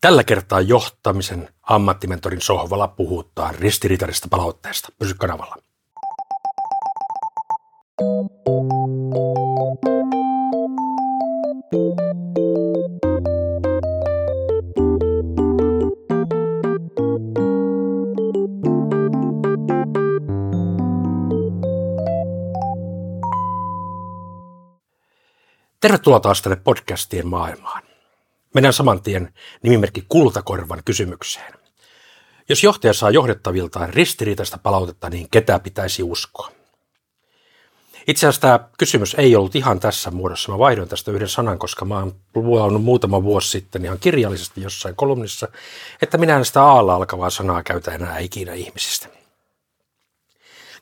Tällä kertaa johtamisen ammattimentorin sohvalla puhutaan ristiriitaisesta palautteesta. Pysy kanavalla. Tervetuloa taas tänne podcastien maailmaan. Mennään saman tien nimimerkki Kultakorvan kysymykseen. Jos johtaja saa johdettaviltaan ristiriitaista palautetta, niin ketä pitäisi uskoa? Itse asiassa tämä kysymys ei ollut ihan tässä muodossa. Mä vaihdoin tästä yhden sanan, koska mä oon luonut muutama vuosi sitten ihan kirjallisesti jossain kolumnissa, että minä en sitä aalla alkavaa sanaa käytä enää ikinä ihmisistä.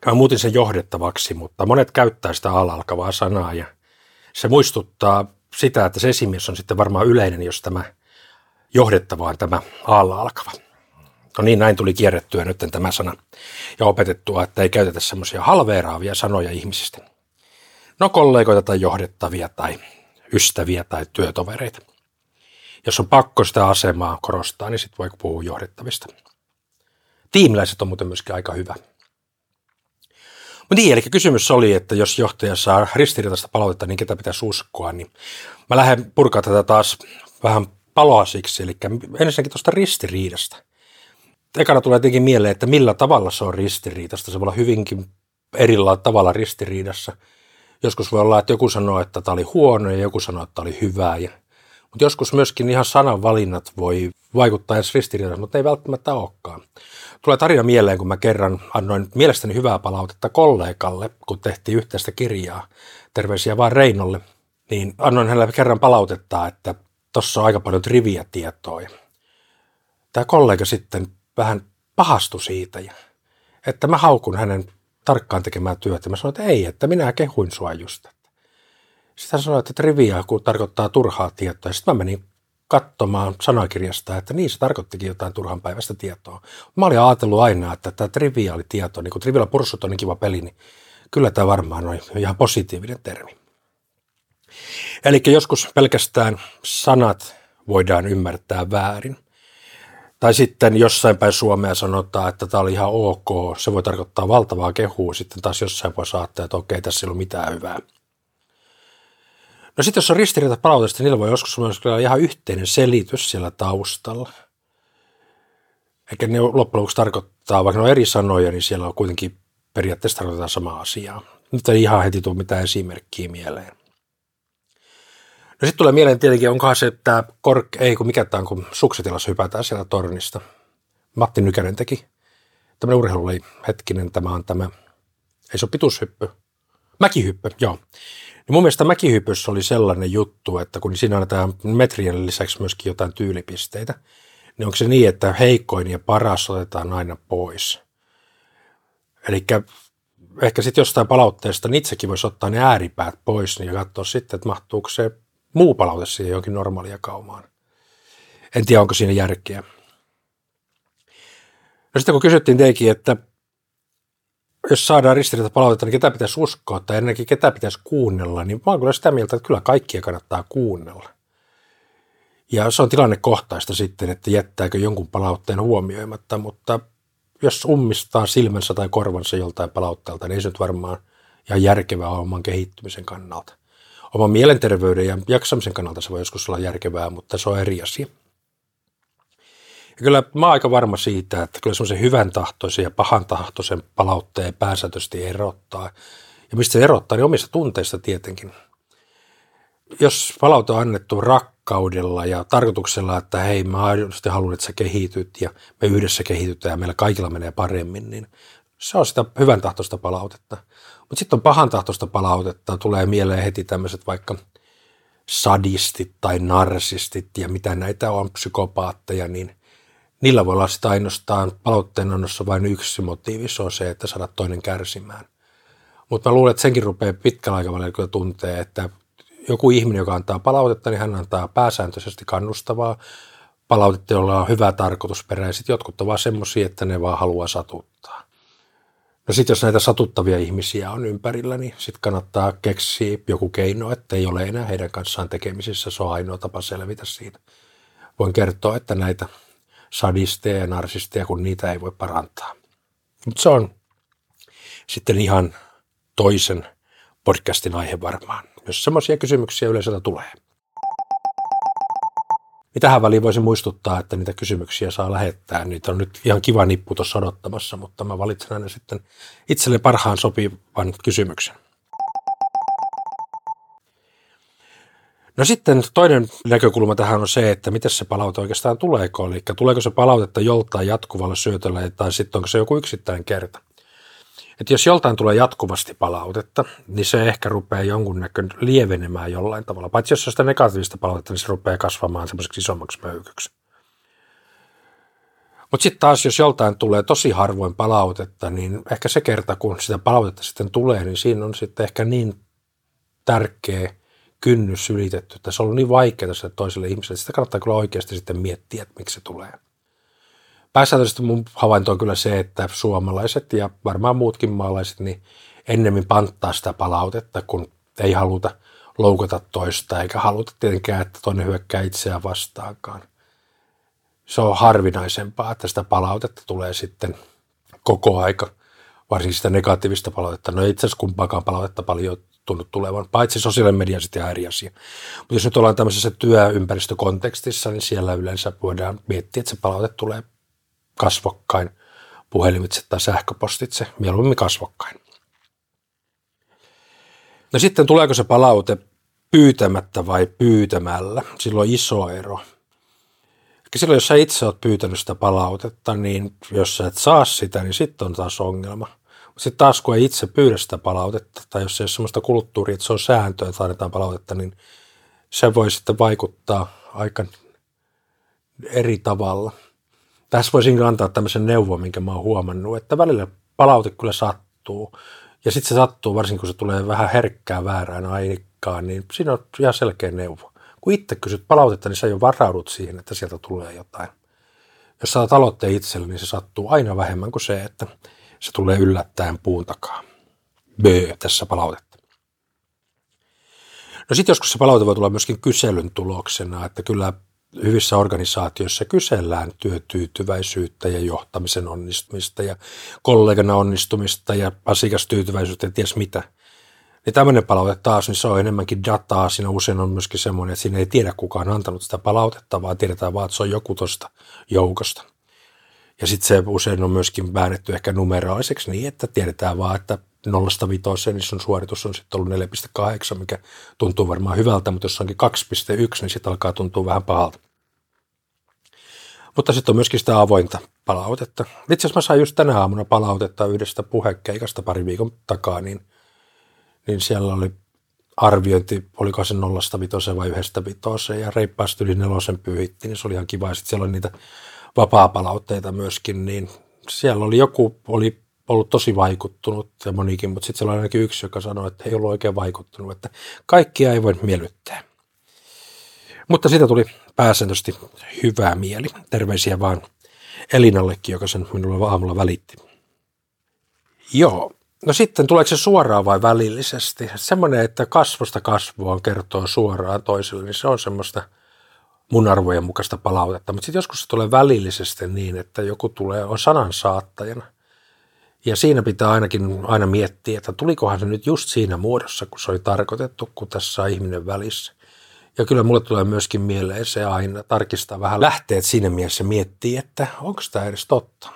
Mä muutin sen johdettavaksi, mutta monet käyttää sitä aalla alkavaa sanaa ja se muistuttaa sitä, että se esimies on sitten varmaan yleinen, jos tämä johdettava on tämä aalla alkava. No niin, näin tuli kierrettyä nyt tämä sana ja opetettua, että ei käytetä semmoisia halveeraavia sanoja ihmisistä. No kollegoita tai johdettavia tai ystäviä tai työtovereita. Jos on pakko sitä asemaa korostaa, niin sitten voi puhua johdettavista. Tiimiläiset on muuten myöskin aika hyvä. Mutta niin, eli kysymys oli, että jos johtaja saa ristiriitaista palautetta, niin ketä pitäisi uskoa, niin mä lähden purkaa tätä taas vähän paloasiksi, eli ensinnäkin tuosta ristiriidasta. Ekana tulee tietenkin mieleen, että millä tavalla se on ristiriitasta. Se voi olla hyvinkin erillä tavalla ristiriidassa. Joskus voi olla, että joku sanoo, että tämä oli huono ja joku sanoo, että tämä oli hyvää. Ja, mutta joskus myöskin ihan sananvalinnat voi vaikuttaa edes ristiriidassa, mutta ei välttämättä olekaan. Tulee tarina mieleen, kun mä kerran annoin mielestäni hyvää palautetta kollegalle, kun tehtiin yhteistä kirjaa. Terveisiä vaan Reinolle. Niin annoin hänelle kerran palautetta, että tuossa on aika paljon triviä tietoa. Tämä kollega sitten vähän pahastui siitä, että mä haukun hänen tarkkaan tekemään työtä. Mä sanoin, että ei, että minä kehuin sua just. Sitten hän sanoi, että trivia kun tarkoittaa turhaa tietoa. Sitten mä menin katsomaan sanakirjasta, että niin se tarkoittikin jotain turhan päivästä tietoa. Mä olin ajatellut aina, että tämä triviaali tieto, niin kun Trivial Pursuit on niin kiva peli, niin kyllä tämä varmaan on ihan positiivinen termi. Eli joskus pelkästään sanat voidaan ymmärtää väärin. Tai sitten jossain päin Suomea sanotaan, että tämä oli ihan ok, se voi tarkoittaa valtavaa kehua, sitten taas jossain voi saattaa, että okei, tässä ei ole mitään hyvää. No sitten jos on ristiriita palautesta, niin niillä voi joskus olla ihan yhteinen selitys siellä taustalla. Eikä ne loppujen lopuksi tarkoittaa, vaikka ne on eri sanoja, niin siellä on kuitenkin periaatteessa tarkoittaa samaa asiaa. Nyt ei ihan heti tule mitään esimerkkiä mieleen. No sitten tulee mieleen tietenkin, onkohan se, että kork, ei kun mikä tämä on, kun suksetilas hypätään siellä tornista. Matti Nykänen teki. Tämmöinen urheilu oli hetkinen, tämä on tämä, ei se ole pituushyppy, mäkihyppy, joo. Ja mun mielestä mäkihypyssä oli sellainen juttu, että kun siinä annetaan metrien lisäksi myöskin jotain tyylipisteitä, niin onko se niin, että heikoin ja paras otetaan aina pois? Eli ehkä sitten jostain palautteesta niin itsekin voisi ottaa ne ääripäät pois niin ja katsoa sitten, että mahtuuko se muu palaute siihen jonkin normaalia kaumaan. En tiedä, onko siinä järkeä. No sitten kun kysyttiin teikin, että jos saadaan ristiriita palautetta, niin ketä pitäisi uskoa tai ennenkin ketä pitäisi kuunnella, niin mä oon kyllä sitä mieltä, että kyllä kaikkia kannattaa kuunnella. Ja se on tilannekohtaista sitten, että jättääkö jonkun palautteen huomioimatta, mutta jos ummistaa silmänsä tai korvansa joltain palautteelta, niin ei se nyt varmaan ihan järkevää oman kehittymisen kannalta. Oman mielenterveyden ja jaksamisen kannalta se voi joskus olla järkevää, mutta se on eri asia. Ja kyllä mä oon aika varma siitä, että kyllä semmoisen hyvän tahtoisen ja pahan tahtoisen palautteen pääsääntöisesti erottaa. Ja mistä se erottaa, niin omista tunteista tietenkin. Jos palaute on annettu rakkaudella ja tarkoituksella, että hei mä aidosti haluan, että sä kehityt ja me yhdessä kehitytään ja meillä kaikilla menee paremmin, niin se on sitä hyvän tahtoista palautetta. Mutta sitten on pahan tahtoista palautetta, tulee mieleen heti tämmöiset vaikka sadistit tai narsistit ja mitä näitä on, psykopaatteja, niin niillä voi olla sitä ainoastaan palautteen annossa vain yksi motiivi, se on se, että saada toinen kärsimään. Mutta mä luulen, että senkin rupeaa pitkällä aikavälillä kyllä tuntee, että joku ihminen, joka antaa palautetta, niin hän antaa pääsääntöisesti kannustavaa palautetta, jolla on hyvä tarkoitusperä, ja sitten jotkut ovat semmoisia, että ne vaan haluaa satuttaa. No sitten jos näitä satuttavia ihmisiä on ympärillä, niin sitten kannattaa keksiä joku keino, että ei ole enää heidän kanssaan tekemisissä, se on ainoa tapa selvitä siitä voin kertoa, että näitä sadisteja ja narsisteja, kun niitä ei voi parantaa. Mutta se on sitten ihan toisen podcastin aihe varmaan, jos semmoisia kysymyksiä yleensä tulee. Niin tähän väliin voisin muistuttaa, että niitä kysymyksiä saa lähettää. Niitä on nyt ihan kiva nippu tuossa odottamassa, mutta mä valitsen aina sitten itselle parhaan sopivan kysymyksen. No sitten toinen näkökulma tähän on se, että miten se palaute oikeastaan tuleeko. Eli tuleeko se palautetta joltain jatkuvalla syötöllä tai sitten onko se joku yksittäinen kerta. Että jos joltain tulee jatkuvasti palautetta, niin se ehkä rupeaa jonkunnäköön lievenemään jollain tavalla. Paitsi jos on sitä negatiivista palautetta, niin se rupeaa kasvamaan semmoiseksi isommaksi möykyksi. Mutta sitten taas, jos joltain tulee tosi harvoin palautetta, niin ehkä se kerta, kun sitä palautetta sitten tulee, niin siinä on sitten ehkä niin tärkeä kynnys ylitetty, että se on ollut niin vaikeaa sille toiselle ihmiselle, sitä kannattaa kyllä oikeasti sitten miettiä, että miksi se tulee. Pääsääntöisesti mun havainto on kyllä se, että suomalaiset ja varmaan muutkin maalaiset niin ennemmin panttaa sitä palautetta, kun ei haluta loukata toista eikä haluta tietenkään, että toinen hyökkää itseään vastaankaan. Se on harvinaisempaa, että sitä palautetta tulee sitten koko aika, varsinkin sitä negatiivista palautetta. No itse asiassa kumpaakaan palautetta paljon tunnu tulevan, paitsi sosiaalinen media sitten ihan eri asia. Mutta jos nyt ollaan tämmöisessä työympäristökontekstissa, niin siellä yleensä voidaan miettiä, että se palaute tulee kasvokkain puhelimitse tai sähköpostitse, mieluummin kasvokkain. No sitten tuleeko se palaute pyytämättä vai pyytämällä? Silloin iso ero. Eli silloin, jos sä itse oot pyytänyt sitä palautetta, niin jos sä et saa sitä, niin sitten on taas ongelma. Sitten taas, kun ei itse pyydä sitä palautetta, tai jos ei ole sellaista kulttuuria, että se on sääntö, että annetaan palautetta, niin se voi sitten vaikuttaa aika eri tavalla – tässä voisin antaa tämmöisen neuvon, minkä mä oon huomannut, että välillä palaute kyllä sattuu. Ja sitten se sattuu, varsinkin kun se tulee vähän herkkää väärään aikaan, niin siinä on ihan selkeä neuvo. Kun itse kysyt palautetta, niin sä jo varaudut siihen, että sieltä tulee jotain. Jos saat aloitteen itselle, niin se sattuu aina vähemmän kuin se, että se tulee yllättäen puun takaa. Bö, tässä palautetta. No sitten joskus se palaute voi tulla myöskin kyselyn tuloksena, että kyllä hyvissä organisaatioissa kysellään työtyytyväisyyttä ja johtamisen onnistumista ja kollegana onnistumista ja asiakastyytyväisyyttä ja ties mitä. Niin tämmöinen palaute taas, niin se on enemmänkin dataa. Siinä usein on myöskin semmoinen, että siinä ei tiedä kukaan antanut sitä palautetta, vaan tiedetään vaan, että se on joku tuosta joukosta. Ja sitten se usein on myöskin väännetty ehkä numeraaliseksi niin, että tiedetään vaan, että nollasta vitoseen, niin sun suoritus on sitten ollut 4,8, mikä tuntuu varmaan hyvältä, mutta jos onkin 2,1, niin sitten alkaa tuntua vähän pahalta. Mutta sitten on myöskin sitä avointa palautetta. Itse asiassa mä sain just tänä aamuna palautetta yhdestä puhekeikasta pari viikon takaa, niin, niin siellä oli arviointi, oliko se nollasta vitoseen vai yhdestä vitoseen, ja reippaasti yli nelosen pyyhittiin, niin se oli ihan kiva. Sitten siellä oli niitä vapaa-palautteita myöskin, niin siellä oli joku, oli ollut tosi vaikuttunut ja monikin, mutta sitten siellä oli ainakin yksi, joka sanoi, että ei ollut oikein vaikuttunut, että kaikkia ei voi miellyttää. Mutta siitä tuli pääsääntöisesti hyvää mieli. Terveisiä vaan Elinallekin, joka sen minulle aamulla välitti. Joo. No sitten tuleeko se suoraan vai välillisesti? Semmoinen, että kasvosta kasvua kertoo suoraan toiselle, niin se on semmoista mun arvojen mukaista palautetta. Mutta sitten joskus se tulee välillisesti niin, että joku tulee, on sanan saattajana. Ja siinä pitää ainakin aina miettiä, että tulikohan se nyt just siinä muodossa, kun se oli tarkoitettu, kun tässä on ihminen välissä. Ja kyllä mulle tulee myöskin mieleen se aina tarkistaa vähän lähteet siinä mielessä miettiä, että onko tämä edes totta.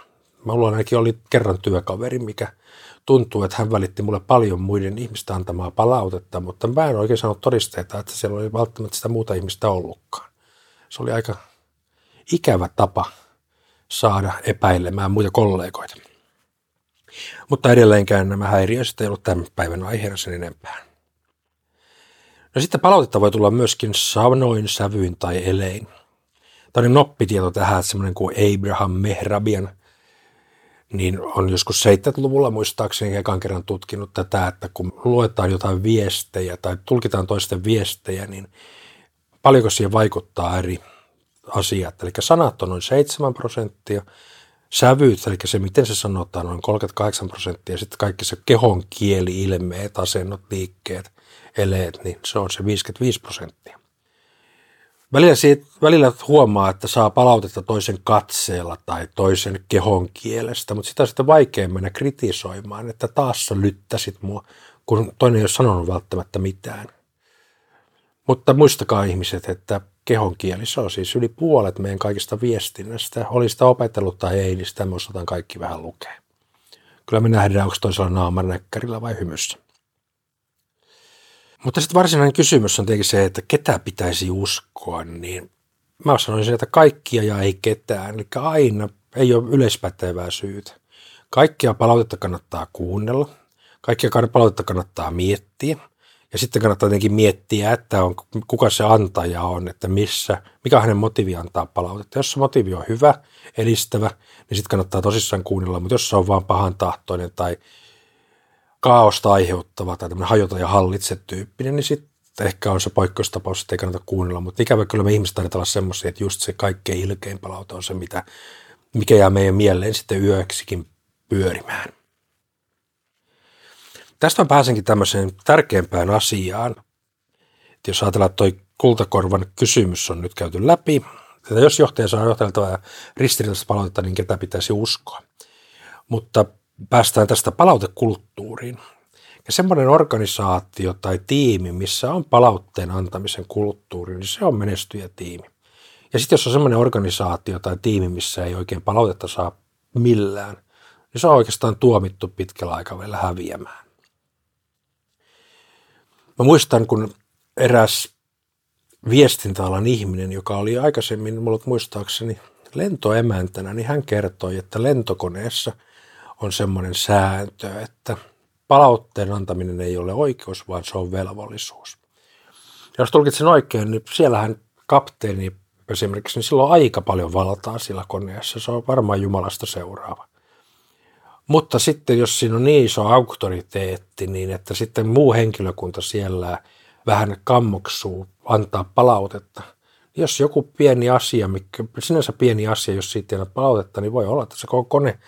Mulla ainakin oli kerran työkaveri, mikä tuntuu, että hän välitti mulle paljon muiden ihmistä antamaa palautetta, mutta mä en oikein saanut todisteita, että siellä oli välttämättä sitä muuta ihmistä ollutkaan. Se oli aika ikävä tapa saada epäilemään muita kollegoita. Mutta edelleenkään nämä häiriöiset ei ollut tämän päivän aiheena sen enempää. No sitten palautetta voi tulla myöskin sanoin, sävyin tai elein. Tällainen noppitieto tähän, semmoinen kuin Abraham Mehrabian, niin on joskus 70-luvulla muistaakseni ekan kerran tutkinut tätä, että kun luetaan jotain viestejä tai tulkitaan toisten viestejä, niin paljonko siihen vaikuttaa eri asiat. Eli sanat on noin 7 prosenttia, sävyyt, eli se miten se sanotaan, noin 38 prosenttia, ja sitten kaikki se kehon kieli, ilmeet, asennot, liikkeet, eleet, niin se on se 55 prosenttia. Välillä, siitä, välillä huomaa, että saa palautetta toisen katseella tai toisen kehon kielestä, mutta sitä on sitten vaikea mennä kritisoimaan, että taas sä lyttäsit mua, kun toinen ei ole sanonut välttämättä mitään. Mutta muistakaa ihmiset, että kehon kieli, se on siis yli puolet meidän kaikista viestinnästä. Oli sitä opetellut tai ei, niin sitä me osataan kaikki vähän lukea. Kyllä me nähdään, onko toisella naamanäkkärillä vai hymyssä. Mutta sitten varsinainen kysymys on tietenkin se, että ketä pitäisi uskoa, niin mä sanoisin, että kaikkia ja ei ketään. Eli aina ei ole yleispätevää syytä. Kaikkia palautetta kannattaa kuunnella, kaikkia palautetta kannattaa miettiä. Ja sitten kannattaa tietenkin miettiä, että on, kuka se antaja on, että missä, mikä hänen motiivi antaa palautetta. Jos se motiivi on hyvä, edistävä, niin sitten kannattaa tosissaan kuunnella, mutta jos se on vaan pahan tahtoinen tai kaaosta aiheuttava tai tämmöinen hajota ja hallitse tyyppinen, niin sitten ehkä on se poikkeustapaus, että ei kannata kuunnella. Mutta ikävä kyllä me ihmiset taidetaan olla semmoisia, että just se kaikkein ilkein palaute on se, mitä, mikä jää meidän mieleen sitten yöksikin pyörimään. Tästä pääsenkin tämmöiseen tärkeämpään asiaan. Että jos ajatellaan, että toi kultakorvan kysymys on nyt käyty läpi, että jos johtaja saa johtajalta ristiriitaista palautetta, niin ketä pitäisi uskoa. Mutta päästään tästä palautekulttuuriin. Ja semmoinen organisaatio tai tiimi, missä on palautteen antamisen kulttuuri, niin se on menestyjätiimi. Ja sitten jos on semmoinen organisaatio tai tiimi, missä ei oikein palautetta saa millään, niin se on oikeastaan tuomittu pitkällä aikavälillä häviämään. Mä muistan, kun eräs viestintäalan ihminen, joka oli aikaisemmin, mulla muistaakseni lentoemäntänä, niin hän kertoi, että lentokoneessa – on semmoinen sääntö, että palautteen antaminen ei ole oikeus, vaan se on velvollisuus. Ja jos tulkitsen oikein, niin siellähän kapteeni esimerkiksi, niin sillä on aika paljon valtaa sillä koneessa. Se on varmaan Jumalasta seuraava. Mutta sitten jos siinä on niin iso auktoriteetti, niin että sitten muu henkilökunta siellä vähän kammoksuu antaa palautetta. Jos joku pieni asia, mikä, sinänsä pieni asia, jos siitä ei palautetta, niin voi olla, että se koko kone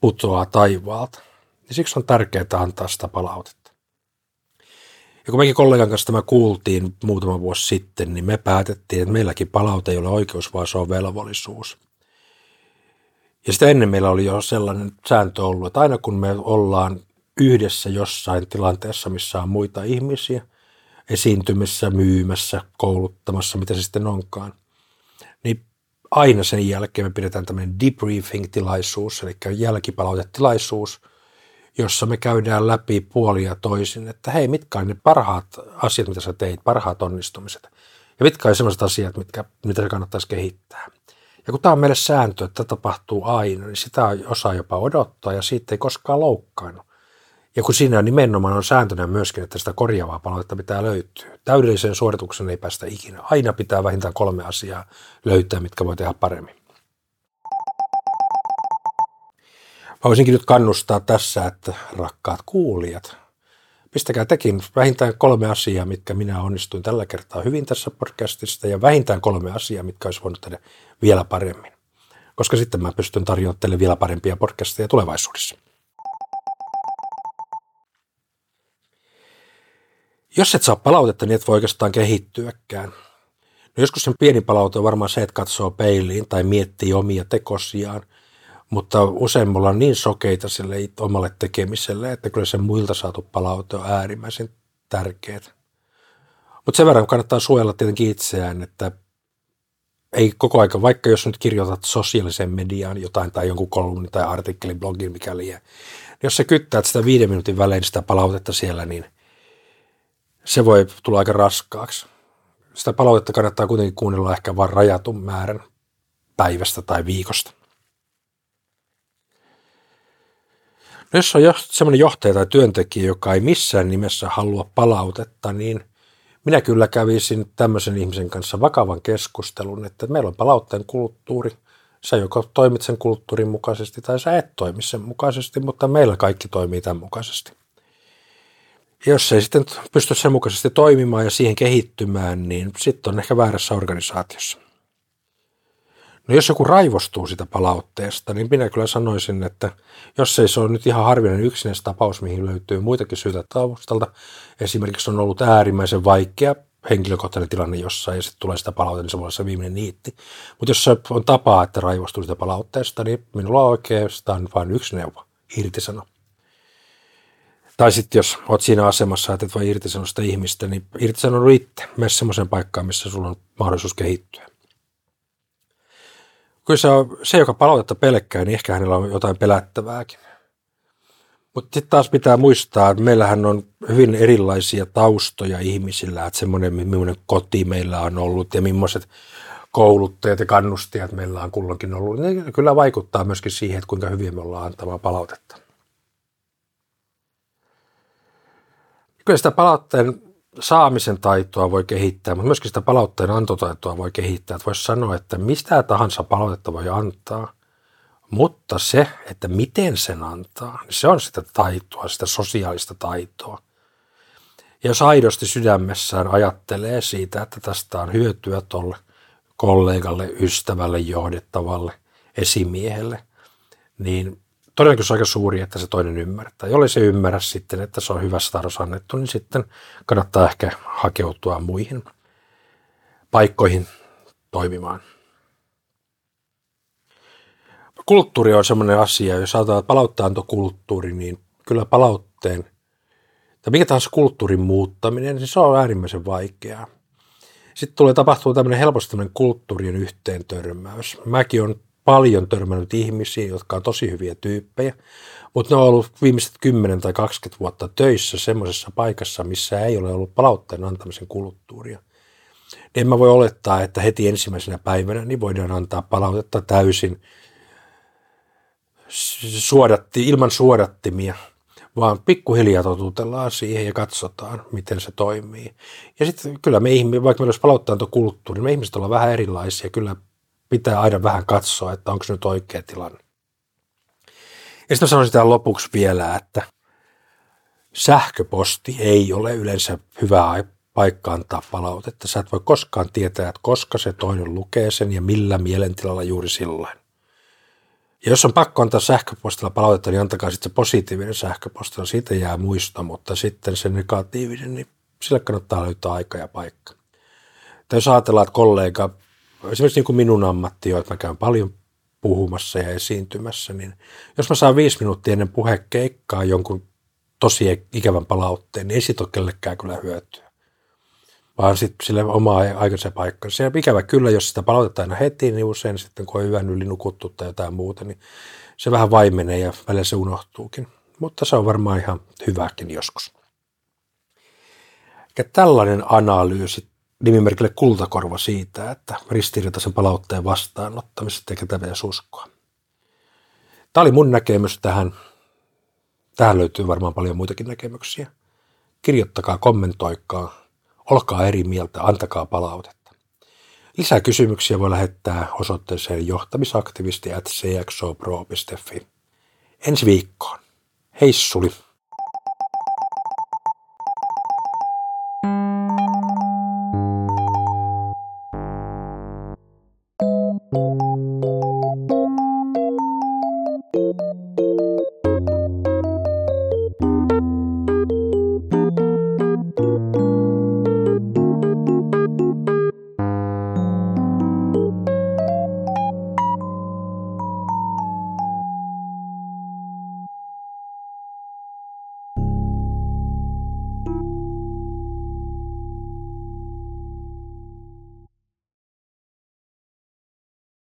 putoaa taivaalta. Ja siksi on tärkeää antaa sitä palautetta. Ja kun mekin kollegan kanssa tämä kuultiin muutama vuosi sitten, niin me päätettiin, että meilläkin palaute ei ole oikeus, vaan se on velvollisuus. Ja sitä ennen meillä oli jo sellainen sääntö ollut, että aina kun me ollaan yhdessä jossain tilanteessa, missä on muita ihmisiä, esiintymässä, myymässä, kouluttamassa, mitä se sitten onkaan, niin aina sen jälkeen me pidetään tämmöinen debriefing-tilaisuus, eli jälkipalautetilaisuus, jossa me käydään läpi puolia toisin, että hei, mitkä on ne parhaat asiat, mitä sä teit, parhaat onnistumiset, ja mitkä on sellaiset asiat, mitkä, mitä kannattaisi kehittää. Ja kun tämä on meille sääntö, että tapahtuu aina, niin sitä osaa jopa odottaa ja siitä ei koskaan loukkaannut. Ja kun siinä nimenomaan on sääntönä myöskin, että sitä korjaavaa palautetta pitää löytyä. Täydelliseen suorituksen ei päästä ikinä. Aina pitää vähintään kolme asiaa löytää, mitkä voi tehdä paremmin. Mä voisinkin nyt kannustaa tässä, että rakkaat kuulijat, pistäkää tekin vähintään kolme asiaa, mitkä minä onnistuin tällä kertaa hyvin tässä podcastista ja vähintään kolme asiaa, mitkä olisi voinut tehdä vielä paremmin. Koska sitten mä pystyn tarjoamaan teille vielä parempia podcasteja tulevaisuudessa. Jos et saa palautetta, niin et voi oikeastaan kehittyäkään. No joskus sen pieni palaute on varmaan se, että katsoo peiliin tai miettii omia tekosiaan, mutta usein me ollaan niin sokeita sille omalle tekemiselle, että kyllä se muilta saatu palaute on äärimmäisen tärkeää. Mutta sen verran kannattaa suojella tietenkin itseään, että ei koko aika, vaikka jos nyt kirjoitat sosiaalisen mediaan jotain tai jonkun kolumnin tai artikkelin, blogin, mikä liian, niin jos sä kyttäät sitä viiden minuutin välein sitä palautetta siellä, niin – se voi tulla aika raskaaksi. Sitä palautetta kannattaa kuitenkin kuunnella ehkä vain rajatun määrän päivästä tai viikosta. No jos on sellainen johtaja tai työntekijä, joka ei missään nimessä halua palautetta, niin minä kyllä kävisin tämmöisen ihmisen kanssa vakavan keskustelun, että meillä on palautteen kulttuuri. Sä joko toimit sen kulttuurin mukaisesti tai sä et toimi sen mukaisesti, mutta meillä kaikki toimii tämän mukaisesti jos ei sitten pysty sen mukaisesti toimimaan ja siihen kehittymään, niin sitten on ehkä väärässä organisaatiossa. No jos joku raivostuu sitä palautteesta, niin minä kyllä sanoisin, että jos ei se ole nyt ihan harvinainen yksinäinen tapaus, mihin löytyy muitakin syitä taustalta, esimerkiksi on ollut äärimmäisen vaikea henkilökohtainen tilanne jossain ja sitten tulee sitä palautetta, niin se voi olla se viimeinen niitti. Mutta jos se on tapaa, että raivostuu sitä palautteesta, niin minulla on oikeastaan vain yksi neuvo, irtisano. Tai sitten jos olet siinä asemassa, että et voi irtisanoa sitä ihmistä, niin irtisano itse. Mene semmoiseen paikkaan, missä sulla on mahdollisuus kehittyä. Kyllä se, on, se joka palautetta pelkkää, niin ehkä hänellä on jotain pelättävääkin. Mutta sitten taas pitää muistaa, että meillähän on hyvin erilaisia taustoja ihmisillä, että semmoinen, millainen koti meillä on ollut ja millaiset kouluttajat ja kannustajat meillä on kulloinkin ollut. Ne kyllä vaikuttaa myöskin siihen, että kuinka hyvin me ollaan antamaan palautetta. Kyllä sitä palautteen saamisen taitoa voi kehittää, mutta myöskin sitä palautteen antotaitoa voi kehittää. Että voisi sanoa, että mistä tahansa palautetta voi antaa, mutta se, että miten sen antaa, niin se on sitä taitoa, sitä sosiaalista taitoa. Ja jos aidosti sydämessään ajattelee siitä, että tästä on hyötyä tuolle kollegalle, ystävälle, johdettavalle, esimiehelle, niin todennäköisesti aika suuri, että se toinen ymmärtää. Jollei se ymmärrä sitten, että se on hyvässä tahdossa annettu, niin sitten kannattaa ehkä hakeutua muihin paikkoihin toimimaan. Kulttuuri on sellainen asia, jos ajatellaan palautteantokulttuuri, niin kyllä palautteen, tai mikä tahansa kulttuurin muuttaminen, niin se on äärimmäisen vaikeaa. Sitten tulee tapahtua tämmöinen helposti tämmöinen kulttuurien yhteen törmäys. Mäkin on paljon törmännyt ihmisiä, jotka on tosi hyviä tyyppejä, mutta ne on ollut viimeiset 10 tai 20 vuotta töissä semmoisessa paikassa, missä ei ole ollut palautteen antamisen kulttuuria. Niin en mä voi olettaa, että heti ensimmäisenä päivänä niin voidaan antaa palautetta täysin suodatti, ilman suodattimia, vaan pikkuhiljaa totutellaan siihen ja katsotaan, miten se toimii. Ja sitten kyllä me ihmiset, vaikka meillä olisi palauttantokulttuuri, me ihmiset ollaan vähän erilaisia, kyllä pitää aina vähän katsoa, että onko nyt oikea tilanne. Ja sitten sanoisin tähän lopuksi vielä, että sähköposti ei ole yleensä hyvä paikka antaa palautetta. Sä et voi koskaan tietää, että koska se toinen lukee sen ja millä mielentilalla juuri silloin. Ja jos on pakko antaa sähköpostilla palautetta, niin antakaa sitten se positiivinen sähköpostilla. Siitä jää muisto, mutta sitten se negatiivinen, niin sillä kannattaa löytää aika ja paikka. Tai jos ajatellaan, että kollega esimerkiksi niin kuin minun ammatti on, että mä käyn paljon puhumassa ja esiintymässä, niin jos mä saan viisi minuuttia ennen puhekeikkaa jonkun tosi ikävän palautteen, niin ei siitä ole kellekään kyllä hyötyä. Vaan sitten sille oma aikaisen paikka. Se on ikävä kyllä, jos sitä palautetaan aina heti, niin usein sitten kun on hyvän yli nukuttu tai jotain muuta, niin se vähän vaimenee ja välillä se unohtuukin. Mutta se on varmaan ihan hyväkin joskus. Ja tällainen analyysi nimimerkille kultakorva siitä, että ristiriitaisen palautteen vastaanottamisesta eikä tämä uskoa. Tämä oli mun näkemys tähän. Tähän löytyy varmaan paljon muitakin näkemyksiä. Kirjoittakaa, kommentoikaa, olkaa eri mieltä, antakaa palautetta. Lisää kysymyksiä voi lähettää osoitteeseen johtamisaktivisti at Ensi viikkoon. Heissuli!